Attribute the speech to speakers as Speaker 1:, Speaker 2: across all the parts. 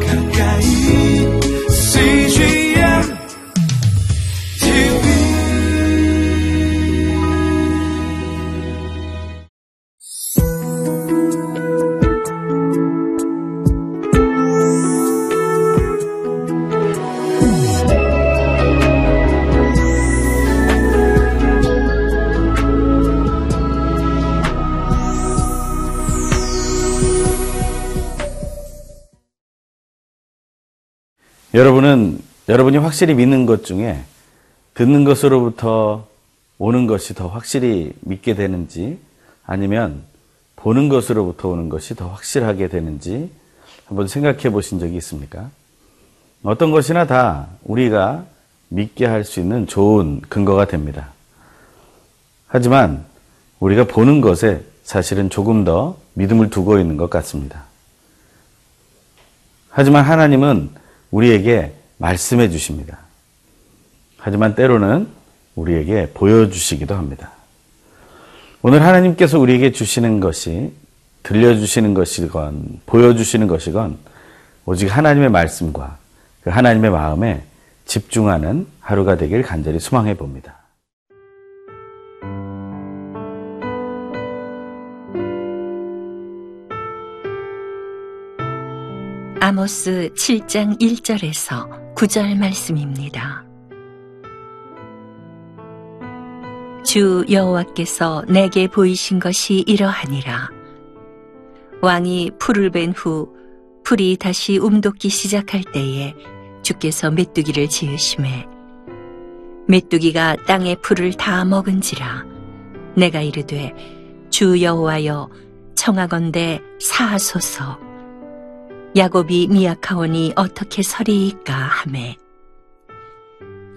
Speaker 1: 가까
Speaker 2: 여러분이 확실히 믿는 것 중에 듣는 것으로부터 오는 것이 더 확실히 믿게 되는지 아니면 보는 것으로부터 오는 것이 더 확실하게 되는지 한번 생각해 보신 적이 있습니까? 어떤 것이나 다 우리가 믿게 할 수 있는 좋은 근거가 됩니다. 하지만 우리가 보는 것에 사실은 조금 더 믿음을 두고 있는 것 같습니다. 하지만 하나님은 우리에게 말씀해 주십니다. 하지만 때로는 우리에게 보여주시기도 합니다. 오늘 하나님께서 우리에게 주시는 것이 들려주시는 것이건 보여주시는 것이건 오직 하나님의 말씀과 그 하나님의 마음에 집중하는 하루가 되길 간절히 소망해 봅니다.
Speaker 3: 아모스 7장 1절에서 9절 말씀입니다. 주 여호와께서 내게 보이신 것이 이러하니라. 왕이 풀을 벤 후 풀이 다시 움돋기 시작할 때에 주께서 메뚜기를 지으심에 메뚜기가 땅의 풀을 다 먹은지라 내가 이르되 주 여호와여 청하건대 사하소서 야곱이 미약하오니 어떻게 서리이까 하매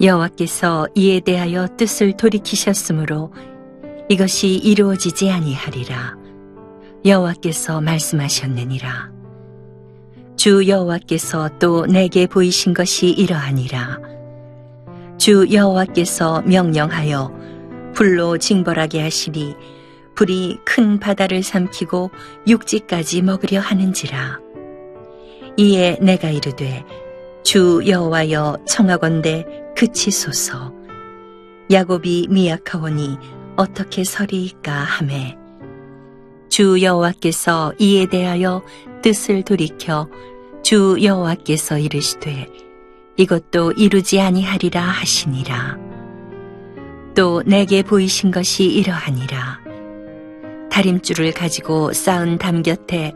Speaker 3: 여호와께서 이에 대하여 뜻을 돌이키셨으므로 이것이 이루어지지 아니하리라. 여호와께서 말씀하셨느니라. 주 여호와께서 또 내게 보이신 것이 이러하니라. 주 여호와께서 명령하여 불로 징벌하게 하시니 불이 큰 바다를 삼키고 육지까지 먹으려 하는지라 이에 내가 이르되 주 여호와여 청하건대 그치소서. 야곱이 미약하오니 어떻게 서리이까 하매. 주 여호와께서 이에 대하여 뜻을 돌이켜 주 여호와께서 이르시되 이것도 이루지 아니하리라 하시니라. 또 내게 보이신 것이 이러하니라. 다림줄을 가지고 쌓은 담 곁에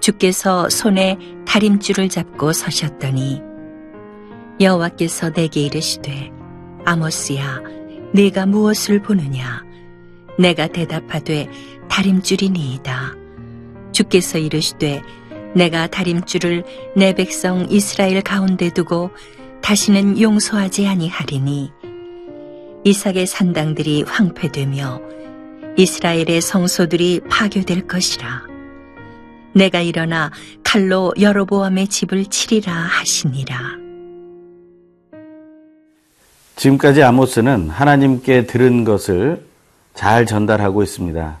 Speaker 3: 주께서 손에 다림줄을 잡고 서셨더니 여호와께서 내게 이르시되 아모스야 네가 무엇을 보느냐? 내가 대답하되 다림줄이니이다. 주께서 이르시되 내가 다림줄을 내 백성 이스라엘 가운데 두고 다시는 용서하지 아니하리니 이삭의 산당들이 황폐되며 이스라엘의 성소들이 파괴될 것이라 내가 일어나 칼로 여로보암의 집을 치리라 하시니라.
Speaker 2: 지금까지 아모스는 하나님께 들은 것을 잘 전달하고 있습니다.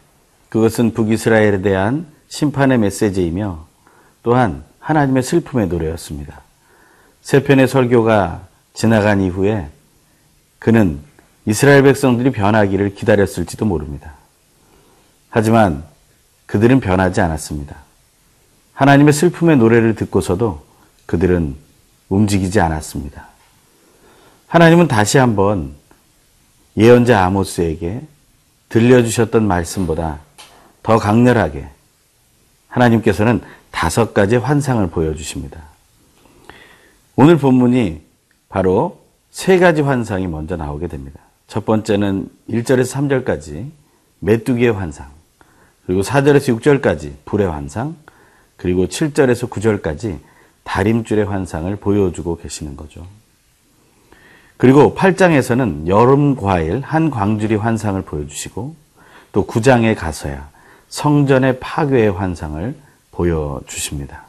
Speaker 2: 그것은 북이스라엘에 대한 심판의 메시지이며 또한 하나님의 슬픔의 노래였습니다. 세 편의 설교가 지나간 이후에 그는 이스라엘 백성들이 변하기를 기다렸을지도 모릅니다. 하지만 그들은 변하지 않았습니다. 하나님의 슬픔의 노래를 듣고서도 그들은 움직이지 않았습니다. 하나님은 다시 한번 예언자 아모스에게 들려주셨던 말씀보다 더 강렬하게 하나님께서는 다섯 가지 환상을 보여주십니다. 오늘 본문이 바로 세 가지 환상이 먼저 나오게 됩니다. 첫 번째는 1절에서 3절까지 메뚜기의 환상, 그리고 4절에서 6절까지 불의 환상, 그리고 7절에서 9절까지 다림줄의 환상을 보여주고 계시는 거죠. 그리고 8장에서는 여름 과일 한 광주리 환상을 보여주시고 또 9장에 가서야 성전의 파괴의 환상을 보여주십니다.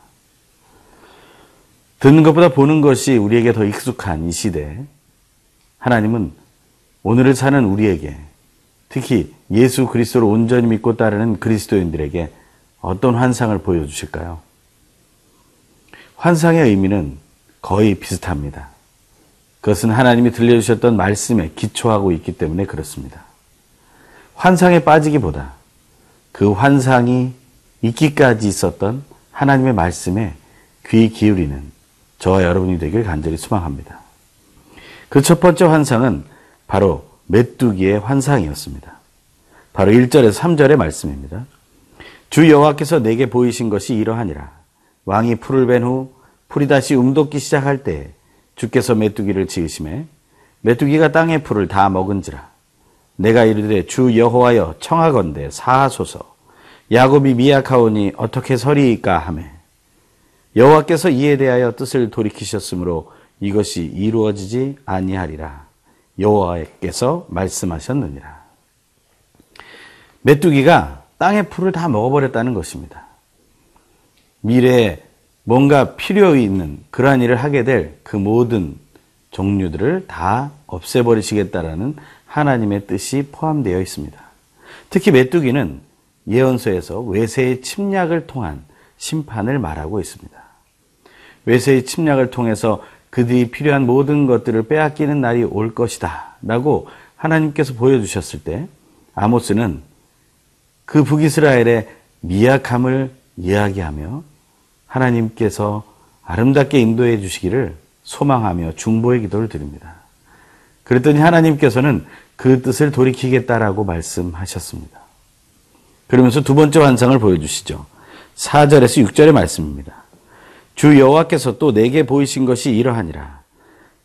Speaker 2: 듣는 것보다 보는 것이 우리에게 더 익숙한 이 시대에 하나님은 오늘을 사는 우리에게 특히 예수 그리스도를 온전히 믿고 따르는 그리스도인들에게 어떤 환상을 보여주실까요? 환상의 의미는 거의 비슷합니다. 그것은 하나님이 들려주셨던 말씀에 기초하고 있기 때문에 그렇습니다. 환상에 빠지기보다 그 환상이 있기까지 있었던 하나님의 말씀에 귀 기울이는 저와 여러분이 되길 간절히 소망합니다. 그 첫 번째 환상은 바로 메뚜기의 환상이었습니다. 바로 1절에서 3절의 말씀입니다. 주 여호와께서 내게 보이신 것이 이러하니라. 왕이 풀을 벤 후 풀이 다시 움돋기 시작할 때 주께서 메뚜기를 지으심에 메뚜기가 땅의 풀을 다 먹은지라. 내가 이르되 주 여호와여 청하건대 사하소서 야곱이 미약하오니 어떻게 서리이까 하매 여호와께서 이에 대하여 뜻을 돌이키셨으므로 이것이 이루어지지 아니하리라 여호와께서 말씀하셨느니라 메뚜기가 땅의 풀을 다 먹어버렸다는 것입니다. 미래에 뭔가 필요 있는 그러한 일을 하게 될 그 모든 종류들을 다 없애버리시겠다라는 하나님의 뜻이 포함되어 있습니다. 특히 메뚜기는 예언서에서 외세의 침략을 통한 심판을 말하고 있습니다. 외세의 침략을 통해서 그들이 필요한 모든 것들을 빼앗기는 날이 올 것이다. 라고 하나님께서 보여주셨을 때 아모스는 그 북이스라엘의 미약함을 이야기하며 하나님께서 아름답게 인도해 주시기를 소망하며 중보의 기도를 드립니다. 그랬더니 하나님께서는 그 뜻을 돌이키겠다라고 말씀하셨습니다. 그러면서 두 번째 환상을 보여주시죠. 4절에서 6절의 말씀입니다. 주 여호와께서 또 내게 보이신 것이 이러하니라.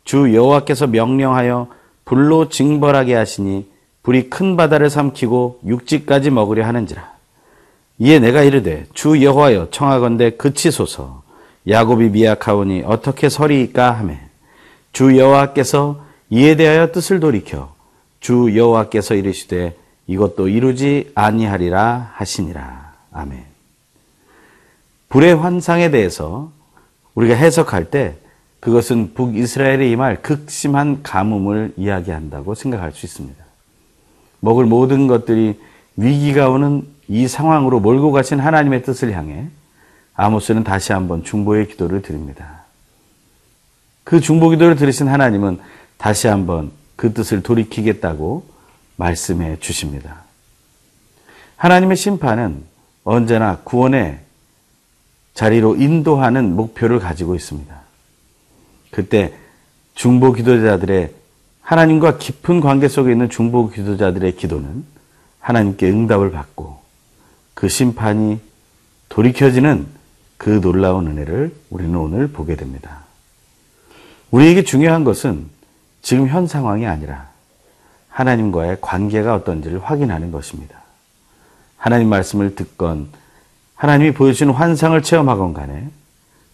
Speaker 2: 주 여호와께서 명령하여 불로 징벌하게 하시니 불이 큰 바다를 삼키고 육지까지 먹으려 하는지라. 이에 내가 이르되 주 여호와여 청하건대 그치소서 야곱이 미약하오니 어떻게 서리이까 하매 주 여호와께서 이에 대하여 뜻을 돌이켜 주 여호와께서 이르시되 이것도 이루지 아니하리라 하시니라. 아멘. 불의 환상에 대해서 우리가 해석할 때 그것은 북이스라엘에 임할 극심한 가뭄을 이야기한다고 생각할 수 있습니다. 먹을 모든 것들이 위기가 오는 이 상황으로 몰고 가신 하나님의 뜻을 향해 아모스는 다시 한번 중보의 기도를 드립니다. 그 중보 기도를 들으신 하나님은 다시 한번 그 뜻을 돌이키겠다고 말씀해 주십니다. 하나님의 심판은 언제나 구원의 자리로 인도하는 목표를 가지고 있습니다. 그때 중보 기도자들의 하나님과 깊은 관계 속에 있는 중보 기도자들의 기도는 하나님께 응답을 받고 그 심판이 돌이켜지는 그 놀라운 은혜를 우리는 오늘 보게 됩니다. 우리에게 중요한 것은 지금 현 상황이 아니라 하나님과의 관계가 어떤지를 확인하는 것입니다. 하나님 말씀을 듣건 하나님이 보여주시는 환상을 체험하건 간에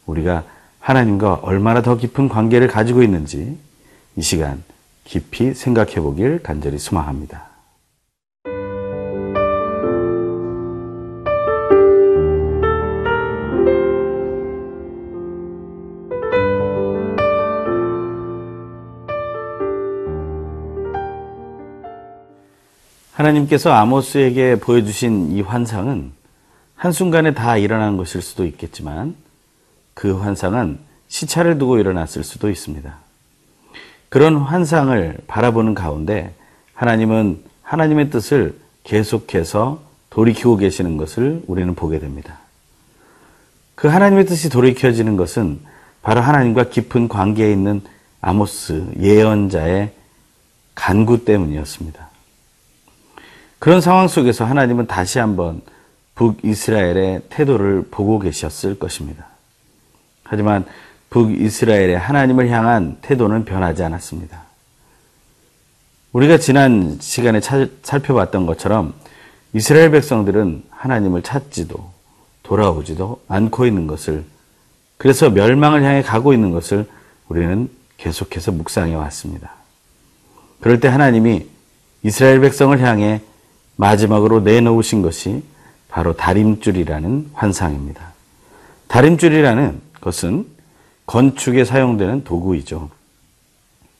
Speaker 2: 우리가 하나님과 얼마나 더 깊은 관계를 가지고 있는지 이 시간 깊이 생각해 보길 간절히 소망합니다. 하나님께서 아모스에게 보여주신 이 환상은 한순간에 다 일어난 것일 수도 있겠지만 그 환상은 시차를 두고 일어났을 수도 있습니다. 그런 환상을 바라보는 가운데 하나님은 하나님의 뜻을 계속해서 돌이키고 계시는 것을 우리는 보게 됩니다. 그 하나님의 뜻이 돌이켜지는 것은 바로 하나님과 깊은 관계에 있는 아모스 예언자의 간구 때문이었습니다. 그런 상황 속에서 하나님은 다시 한번 북이스라엘의 태도를 보고 계셨을 것입니다. 하지만 북이스라엘의 하나님을 향한 태도는 변하지 않았습니다. 우리가 지난 시간에 살펴봤던 것처럼 이스라엘 백성들은 하나님을 찾지도 돌아오지도 않고 있는 것을 그래서 멸망을 향해 가고 있는 것을 우리는 계속해서 묵상해 왔습니다. 그럴 때 하나님이 이스라엘 백성을 향해 마지막으로 내놓으신 것이 바로 다림줄이라는 환상입니다. 다림줄이라는 것은 건축에 사용되는 도구이죠.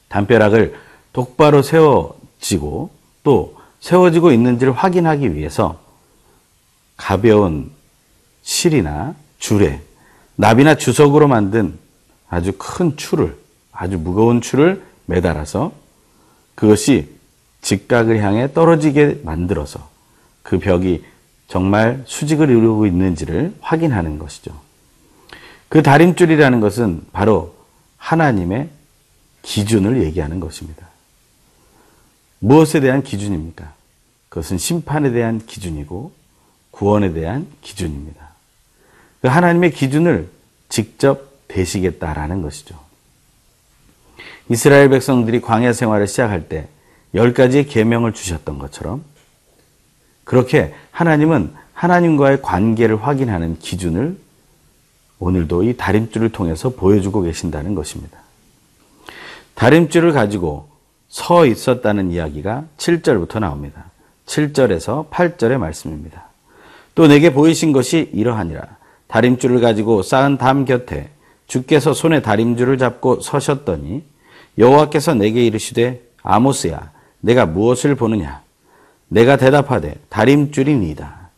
Speaker 2: 담벼락을 똑바로 세워지고 또 세워지고 있는지를 확인하기 위해서 가벼운 실이나 줄에 나비나 주석으로 만든 아주 큰 추를, 아주 무거운 추를 매달아서 그것이 직각을 향해 떨어지게 만들어서 그 벽이 정말 수직을 이루고 있는지를 확인하는 것이죠. 그 다림줄이라는 것은 바로 하나님의 기준을 얘기하는 것입니다. 무엇에 대한 기준입니까? 그것은 심판에 대한 기준이고 구원에 대한 기준입니다. 그 하나님의 기준을 직접 대시겠다라는 것이죠. 이스라엘 백성들이 광야 생활을 시작할 때 열 가지의 계명을 주셨던 것처럼 그렇게 하나님은 하나님과의 관계를 확인하는 기준을 오늘도 이 다림줄을 통해서 보여주고 계신다는 것입니다. 다림줄을 가지고 서 있었다는 이야기가 7절부터 나옵니다. 7절에서 8절의 말씀입니다. 또 내게 보이신 것이 이러하니라. 다림줄을 가지고 쌓은 담 곁에 주께서 손에 다림줄을 잡고 서셨더니 여호와께서 내게 이르시되 아모스야 내가 무엇을 보느냐 내가 대답하되 다림줄이니이다.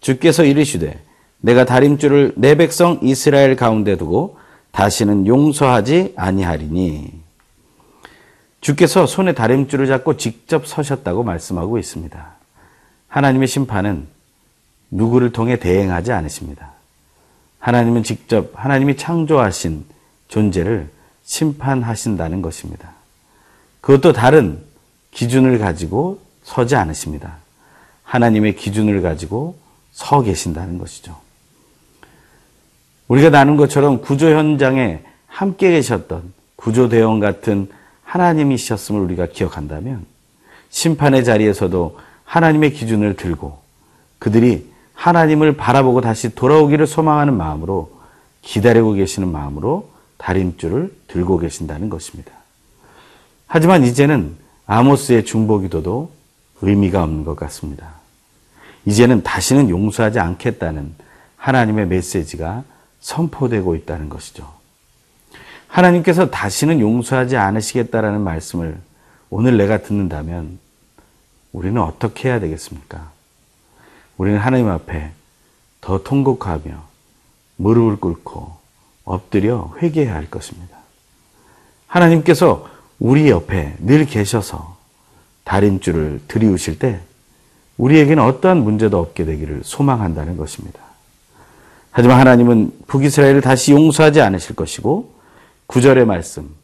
Speaker 2: 주께서 이르시되 내가 다림줄을 내 백성 이스라엘 가운데 두고 다시는 용서하지 아니하리니 주께서 손에 다림줄을 잡고 직접 서셨다고 말씀하고 있습니다. 하나님의 심판은 누구를 통해 대행하지 않으십니다. 하나님은 직접 하나님이 창조하신 존재를 심판하신다는 것입니다. 그것도 다른 기준을 가지고 서지 않으십니다. 하나님의 기준을 가지고 서 계신다는 것이죠. 우리가 나눈 것처럼 구조 현장에 함께 계셨던 구조 대원 같은 하나님이셨음을 우리가 기억한다면 심판의 자리에서도 하나님의 기준을 들고 그들이 하나님을 바라보고 다시 돌아오기를 소망하는 마음으로 기다리고 계시는 마음으로 다림줄을 들고 계신다는 것입니다. 하지만 이제는 아모스의 중보기도도 의미가 없는 것 같습니다. 이제는 다시는 용서하지 않겠다는 하나님의 메시지가 선포되고 있다는 것이죠. 하나님께서 다시는 용서하지 않으시겠다라는 말씀을 오늘 내가 듣는다면 우리는 어떻게 해야 되겠습니까? 우리는 하나님 앞에 더 통곡하며 무릎을 꿇고 엎드려 회개해야 할 것입니다. 하나님께서 우리 옆에 늘 계셔서 다림줄을 들이우실 때 우리에게는 어떠한 문제도 없게 되기를 소망한다는 것입니다. 하지만 하나님은 북이스라엘을 다시 용서하지 않으실 것이고 구절의 말씀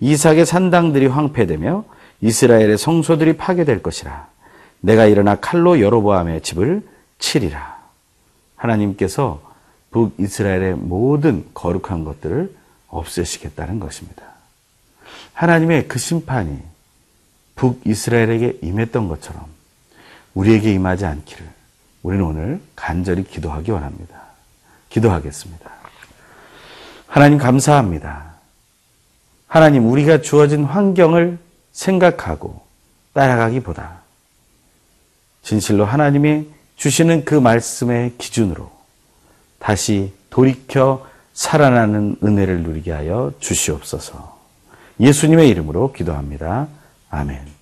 Speaker 2: 이삭의 산당들이 황폐되며 이스라엘의 성소들이 파괴될 것이라 내가 일어나 칼로 여로보암의 집을 치리라 하나님께서 북이스라엘의 모든 거룩한 것들을 없애시겠다는 것입니다. 하나님의 그 심판이 북이스라엘에게 임했던 것처럼 우리에게 임하지 않기를 우리는 오늘 간절히 기도하기 원합니다. 기도하겠습니다. 하나님 감사합니다. 하나님 우리가 주어진 환경을 생각하고 따라가기보다 진실로 하나님이 주시는 그 말씀의 기준으로 다시 돌이켜 살아나는 은혜를 누리게 하여 주시옵소서. 예수님의 이름으로 기도합니다. 아멘.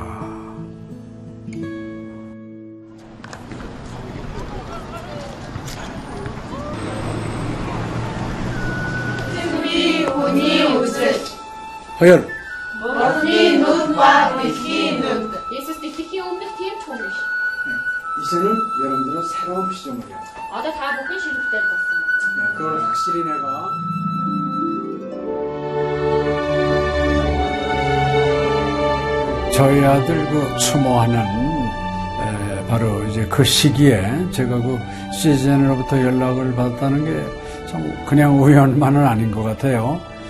Speaker 4: Hayır. Botinut
Speaker 5: var bikinut. Yesus dedi ki o mehtiye çoğmuş.
Speaker 4: 이제는 여러분들은 새로운 시점을 해요.
Speaker 5: 아다 다 복근 실룩들 봤어.
Speaker 4: 그걸 확실히 내가 저희 아들 그 추모하는 바로 이제 그 시기에 제가 그 시즌으로부터 연락을 받았다는 게 참 그냥 우연만은 아닌 것 같아요.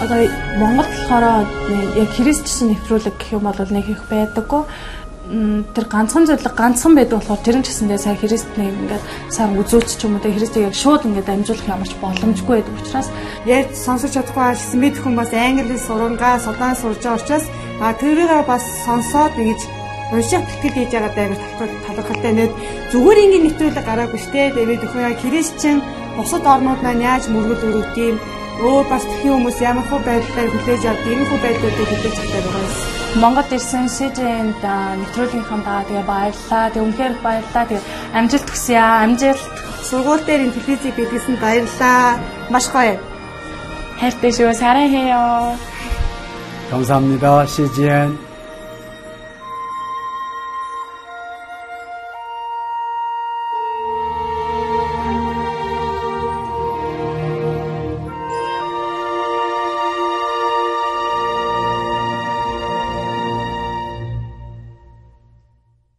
Speaker 6: Одоо Монгол болохоор яг христчсэн нэвтрүүлэг гэх юм бол нэг их байдаггүй. Тэр ганцхан зөвлөг ганцхан байдаг болохоор тэр нь ч гэсэндээ сая христнийг ингээд сайн үзүүлч ч юм уу тэ христийг яг шууд ингээд амжуулах ямарч боломжгүй байдаг учраас
Speaker 7: ярьж сонсож чадахгүй гэсэн мэд хүмүүс англи сурангаа судаан сурж байгаа учраас а тэрийг бас сонсоод ингэж унших тэтгэл хийж байгаа даа талархалтай нэт зүгээр ингээд нэвтрүүлэг гараагүй штэ тэгээд өхөө яа христчэн бусад орнууд маань яаж мөргөл өрөвд юм өөр бас тхэн хүмүүс ямар хөө байдлаар хүлээж авд ийм хөө байдлуудыг хүлээж авдаг байгаа юм.
Speaker 6: Монгол ирсэн СЖН-д нэвтрүүлгийнхаа даа тэгээ баярлаа. Тэг үнхээр их баярлаа. Тэг амжилт хүсье аа. Амжилт.
Speaker 7: Сургууль дээр ин телевизийг бидлсэн баярлаа. Маш гоё.
Speaker 6: хайртай шүү. 사랑해요.
Speaker 4: 감사합니다. CGN